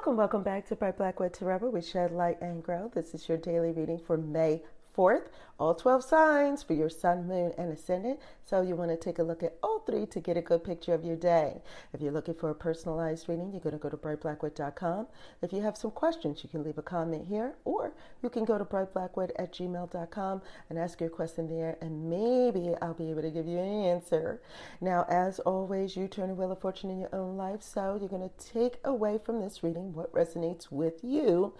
Welcome, welcome back to Bright Blackwood Tarot. We shed light and grow. This is your daily reading for May 4th, all 12 signs for your sun, moon, and ascendant. So you want to take a look at all three to get a good picture of your day. If you're looking for a personalized reading, you're going to go to brightblackwood.com. If you have some questions, you can leave a comment here, or you can go to brightblackwood at gmail.com and ask your question there, and maybe I'll be able to give you an answer. Now, as always, you turn the wheel of fortune in your own life, so you're going to take away from this reading what resonates with you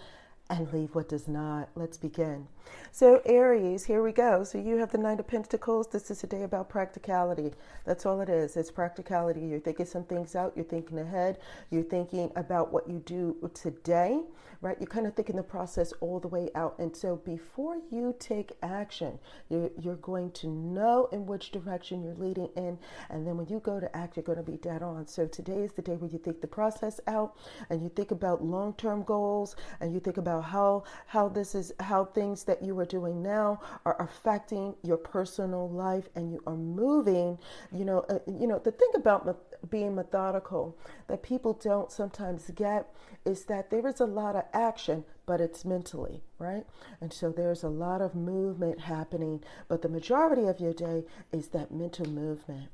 and leave what does not. Let's begin. So, Aries, here we go. So, you have the Knight of Pentacles. This is a day about practicality. That's all it is. It's practicality. You're thinking some things out, you're thinking ahead, you're thinking about what you do today, right? You're kind of thinking the process all the way out. And so, before you take action, you're, you're going to know in which direction you're leading in. And then when you go to act, you're going to be dead on. So, today is the day where you think the process out and you think about long term goals and you think about how, how this is, how things that you are doing now are affecting your personal life and you are moving you know uh, you know the thing about me- being methodical that people don't sometimes get is that there is a lot of action but it's mentally right? And so there's a lot of movement happening but the majority of your day is that mental movement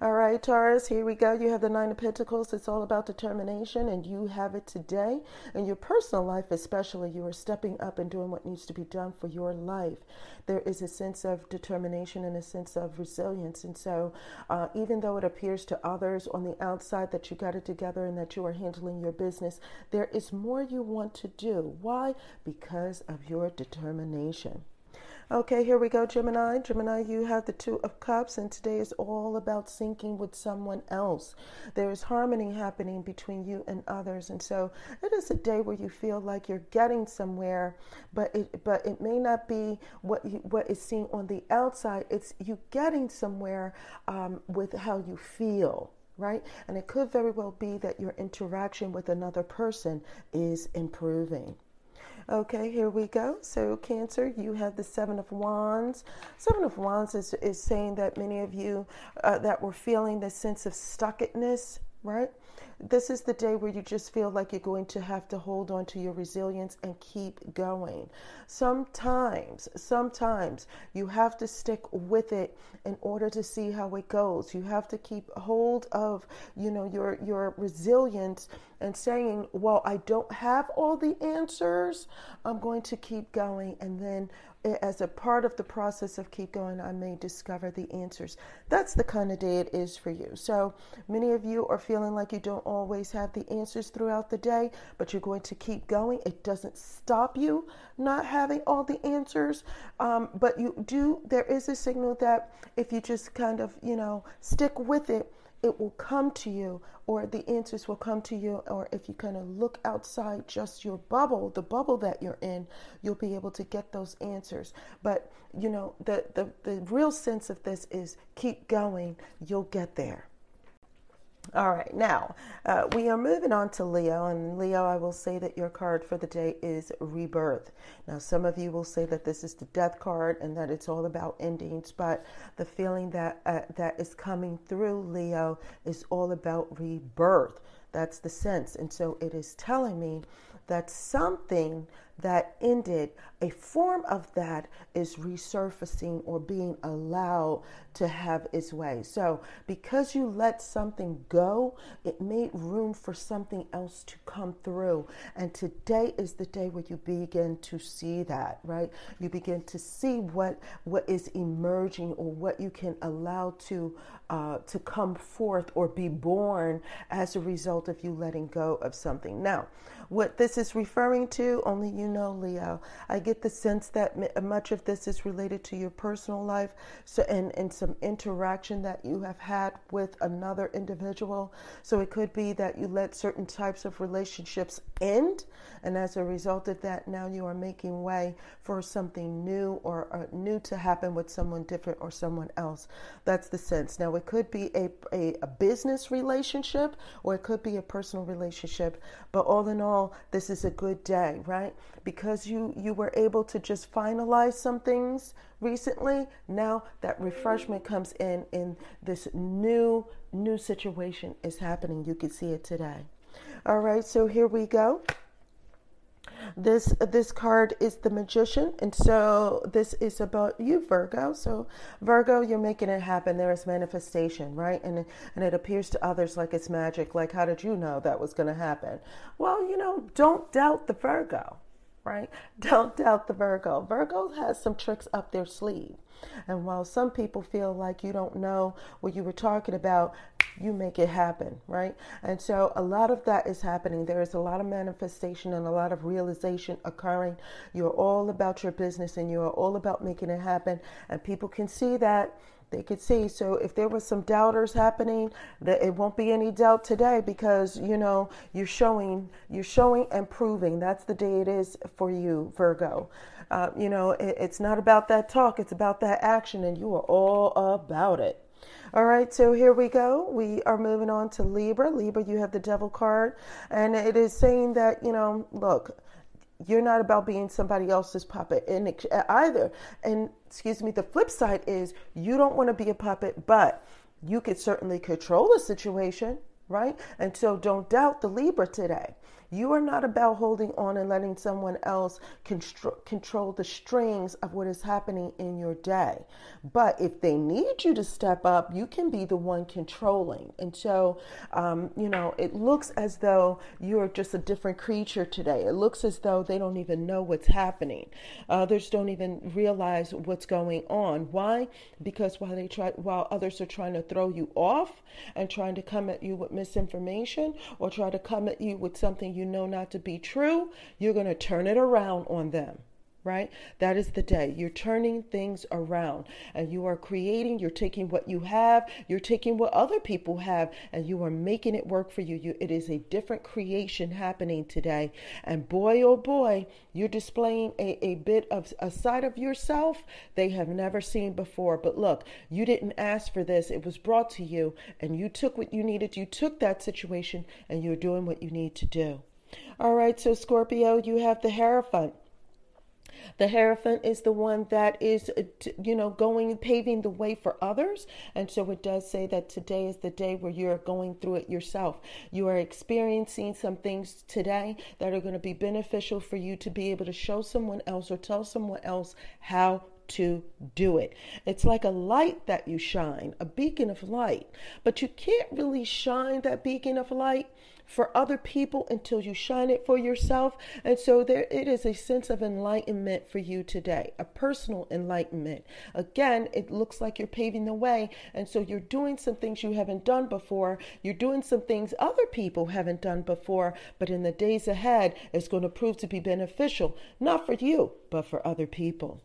all right, Taurus, here we go. You have the Nine of Pentacles. It's all about determination, and you have it today. In your personal life, especially, you are stepping up and doing what needs to be done for your life. There is a sense of determination and a sense of resilience. And so, uh, even though it appears to others on the outside that you got it together and that you are handling your business, there is more you want to do. Why? Because of your determination. Okay, here we go, Gemini. Gemini, you have the Two of Cups, and today is all about syncing with someone else. There is harmony happening between you and others, and so it is a day where you feel like you're getting somewhere, but it but it may not be what you, what is seen on the outside. It's you getting somewhere um, with how you feel right? And it could very well be that your interaction with another person is improving. Okay, here we go. So, Cancer, you have the Seven of Wands. Seven of Wands is, is saying that many of you uh, that were feeling this sense of stuckedness, right? This is the day where you just feel like you're going to have to hold on to your resilience and keep going. Sometimes, sometimes you have to stick with it in order to see how it goes. You have to keep hold of, you know, your your resilience and saying, "Well, I don't have all the answers. I'm going to keep going." And then as a part of the process of keep going, I may discover the answers. That's the kind of day it is for you. So many of you are feeling like you don't always have the answers throughout the day, but you're going to keep going. It doesn't stop you not having all the answers, um, but you do. There is a signal that if you just kind of, you know, stick with it, it will come to you or the answers will come to you or if you kind of look outside just your bubble the bubble that you're in you'll be able to get those answers but you know the the, the real sense of this is keep going you'll get there all right, now uh, we are moving on to Leo, and Leo, I will say that your card for the day is rebirth. Now, some of you will say that this is the death card and that it's all about endings, but the feeling that uh, that is coming through Leo is all about rebirth. That's the sense, and so it is telling me that something that ended, a form of that is resurfacing or being allowed to have its way. So, because you let something go, it made room for something else to come through. And today is the day where you begin to see that, right? You begin to see what what is emerging or what you can allow to uh, to come forth or be born as a result of you letting go of something. Now, what this is referring to, only you know, Leo. I get the sense that much of this is related to your personal life so, and, and some interaction that you have had with another individual. So it could be that you let certain types of relationships end, and as a result of that, now you are making way for something new or uh, new to happen with someone different or someone else. That's the sense. Now, it could be a, a, a business relationship or it could be a personal relationship, but all in all, this is a good day, right? Because you you were able to just finalize some things recently. Now that refreshment comes in in this new new situation is happening. You can see it today. All right, so here we go. This this card is the magician, and so this is about you, Virgo. So Virgo, you're making it happen. There is manifestation, right? And and it appears to others like it's magic. Like, how did you know that was going to happen? Well, you know, don't doubt the Virgo, right? Don't doubt the Virgo. Virgo has some tricks up their sleeve. And while some people feel like you don't know what you were talking about, you make it happen, right? And so a lot of that is happening. There is a lot of manifestation and a lot of realization occurring. You're all about your business and you're all about making it happen. And people can see that they could see. So if there was some doubters happening, that it won't be any doubt today because you know you're showing, you're showing and proving. That's the day it is for you, Virgo. Uh, you know, it, it's not about that talk; it's about that action, and you are all about it. All right, so here we go. We are moving on to Libra. Libra, you have the devil card, and it is saying that, you know, look, you're not about being somebody else's puppet and either. And excuse me, the flip side is you don't want to be a puppet, but you could certainly control the situation, right? And so don't doubt the Libra today. You are not about holding on and letting someone else constro- control the strings of what is happening in your day. But if they need you to step up, you can be the one controlling. And so, um, you know, it looks as though you're just a different creature today. It looks as though they don't even know what's happening. Others don't even realize what's going on. Why? Because while they try, while others are trying to throw you off and trying to come at you with misinformation or try to come at you with something you know not to be true, you're going to turn it around on them right? That is the day. You're turning things around and you are creating, you're taking what you have, you're taking what other people have, and you are making it work for you. you it is a different creation happening today. And boy, oh boy, you're displaying a, a bit of a side of yourself they have never seen before. But look, you didn't ask for this, it was brought to you, and you took what you needed. You took that situation and you're doing what you need to do. All right, so Scorpio, you have the Hierophant. The Hierophant is the one that is, you know, going, paving the way for others. And so it does say that today is the day where you're going through it yourself. You are experiencing some things today that are going to be beneficial for you to be able to show someone else or tell someone else how to do it. It's like a light that you shine, a beacon of light. But you can't really shine that beacon of light for other people until you shine it for yourself. And so there it is a sense of enlightenment for you today, a personal enlightenment. Again, it looks like you're paving the way. And so you're doing some things you haven't done before. You're doing some things other people haven't done before, but in the days ahead, it's going to prove to be beneficial, not for you, but for other people.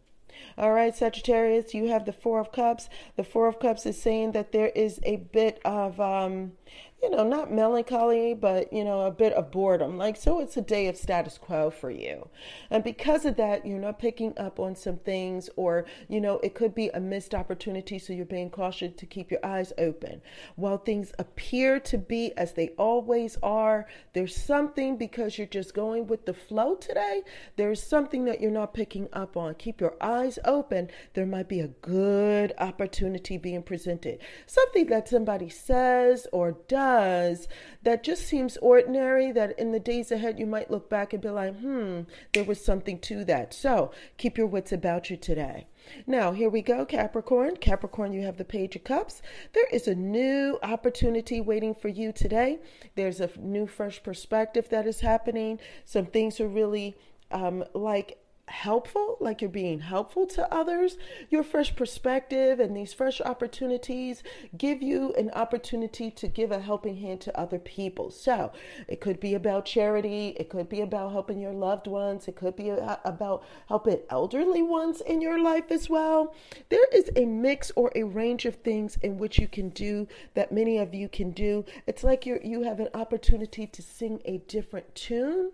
All right, Sagittarius, you have the Four of Cups. The Four of Cups is saying that there is a bit of um, you know, not melancholy, but, you know, a bit of boredom. Like, so it's a day of status quo for you. And because of that, you're not picking up on some things, or, you know, it could be a missed opportunity. So you're being cautious to keep your eyes open. While things appear to be as they always are, there's something because you're just going with the flow today. There's something that you're not picking up on. Keep your eyes open. There might be a good opportunity being presented. Something that somebody says or does does that just seems ordinary that in the days ahead you might look back and be like, hmm, there was something to that. So keep your wits about you today. Now, here we go, Capricorn. Capricorn, you have the Page of Cups. There is a new opportunity waiting for you today. There's a new, fresh perspective that is happening. Some things are really um, like helpful, like you're being helpful to others, your fresh perspective and these fresh opportunities give you an opportunity to give a helping hand to other people. So it could be about charity, it could be about helping your loved ones, it could be about helping elderly ones in your life as well. There is a mix or a range of things in which you can do that many of you can do. It's like you you have an opportunity to sing a different tune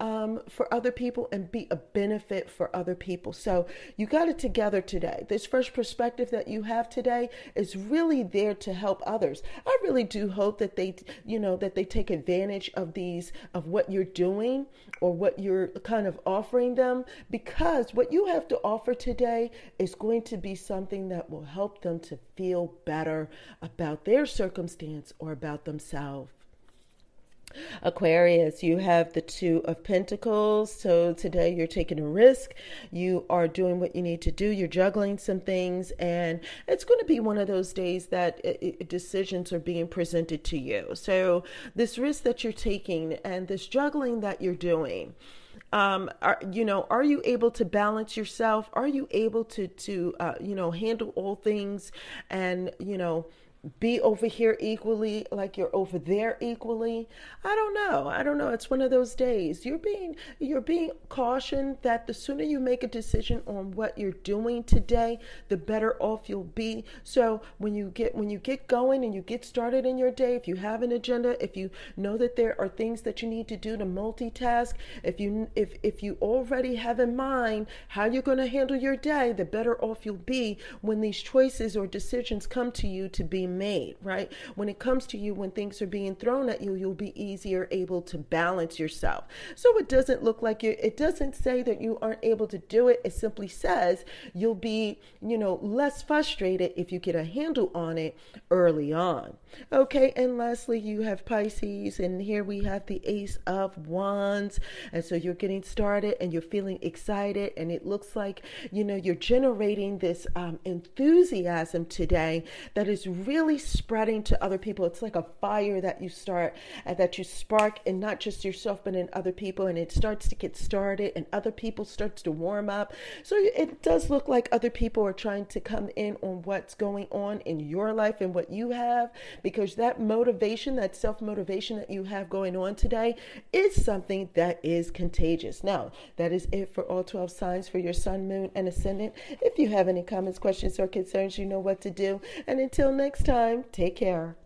um, for other people and be a benefit for other people. So you got it together today. This first perspective that you have today is really there to help others. I really do hope that they, you know, that they take advantage of these, of what you're doing or what you're kind of offering them, because what you have to offer today is going to be something that will help them to feel better about their circumstance or about themselves. Aquarius, you have the Two of Pentacles. So today you're taking a risk. You are doing what you need to do. You're juggling some things. And it's going to be one of those days that decisions are being presented to you. So this risk that you're taking and this juggling that you're doing. Um, are, you know, are you able to balance yourself? Are you able to, to, uh, you know, handle all things and, you know, be over here equally like you're over there equally? I don't know. I don't know. It's one of those days. You're being you're being cautioned that the sooner you make a decision on what you're doing today the better off you'll be. So when you get when you get going and you get started in your day if you have an agenda if you know that there are things that you need to do to multitask if you if if you already have in mind how you're going to handle your day the better off you'll be when these choices or decisions come to you to be made, right? When it comes to you, when things are being thrown at you, you'll be easier able to balance yourself. So it doesn't look like you, it doesn't say that you aren't able to do it. It simply says you'll be, you know, less frustrated if you get a handle on it early on. Okay, and lastly, you have Pisces, and here we have the Ace of Wands. And so you're getting started and you're feeling excited, and it looks like, you know, you're generating this um, enthusiasm today that is really really spreading to other people. It's like a fire that you start uh, that you spark and not just yourself but in other people and it starts to get started and other people starts to warm up. So it does look like other people are trying to come in on what's going on in your life and what you have because that motivation, that self-motivation that you have going on today is something that is contagious. Now, that is it for all 12 signs for your sun, moon and ascendant. If you have any comments, questions or concerns, you know what to do. And until next time, time. Take care.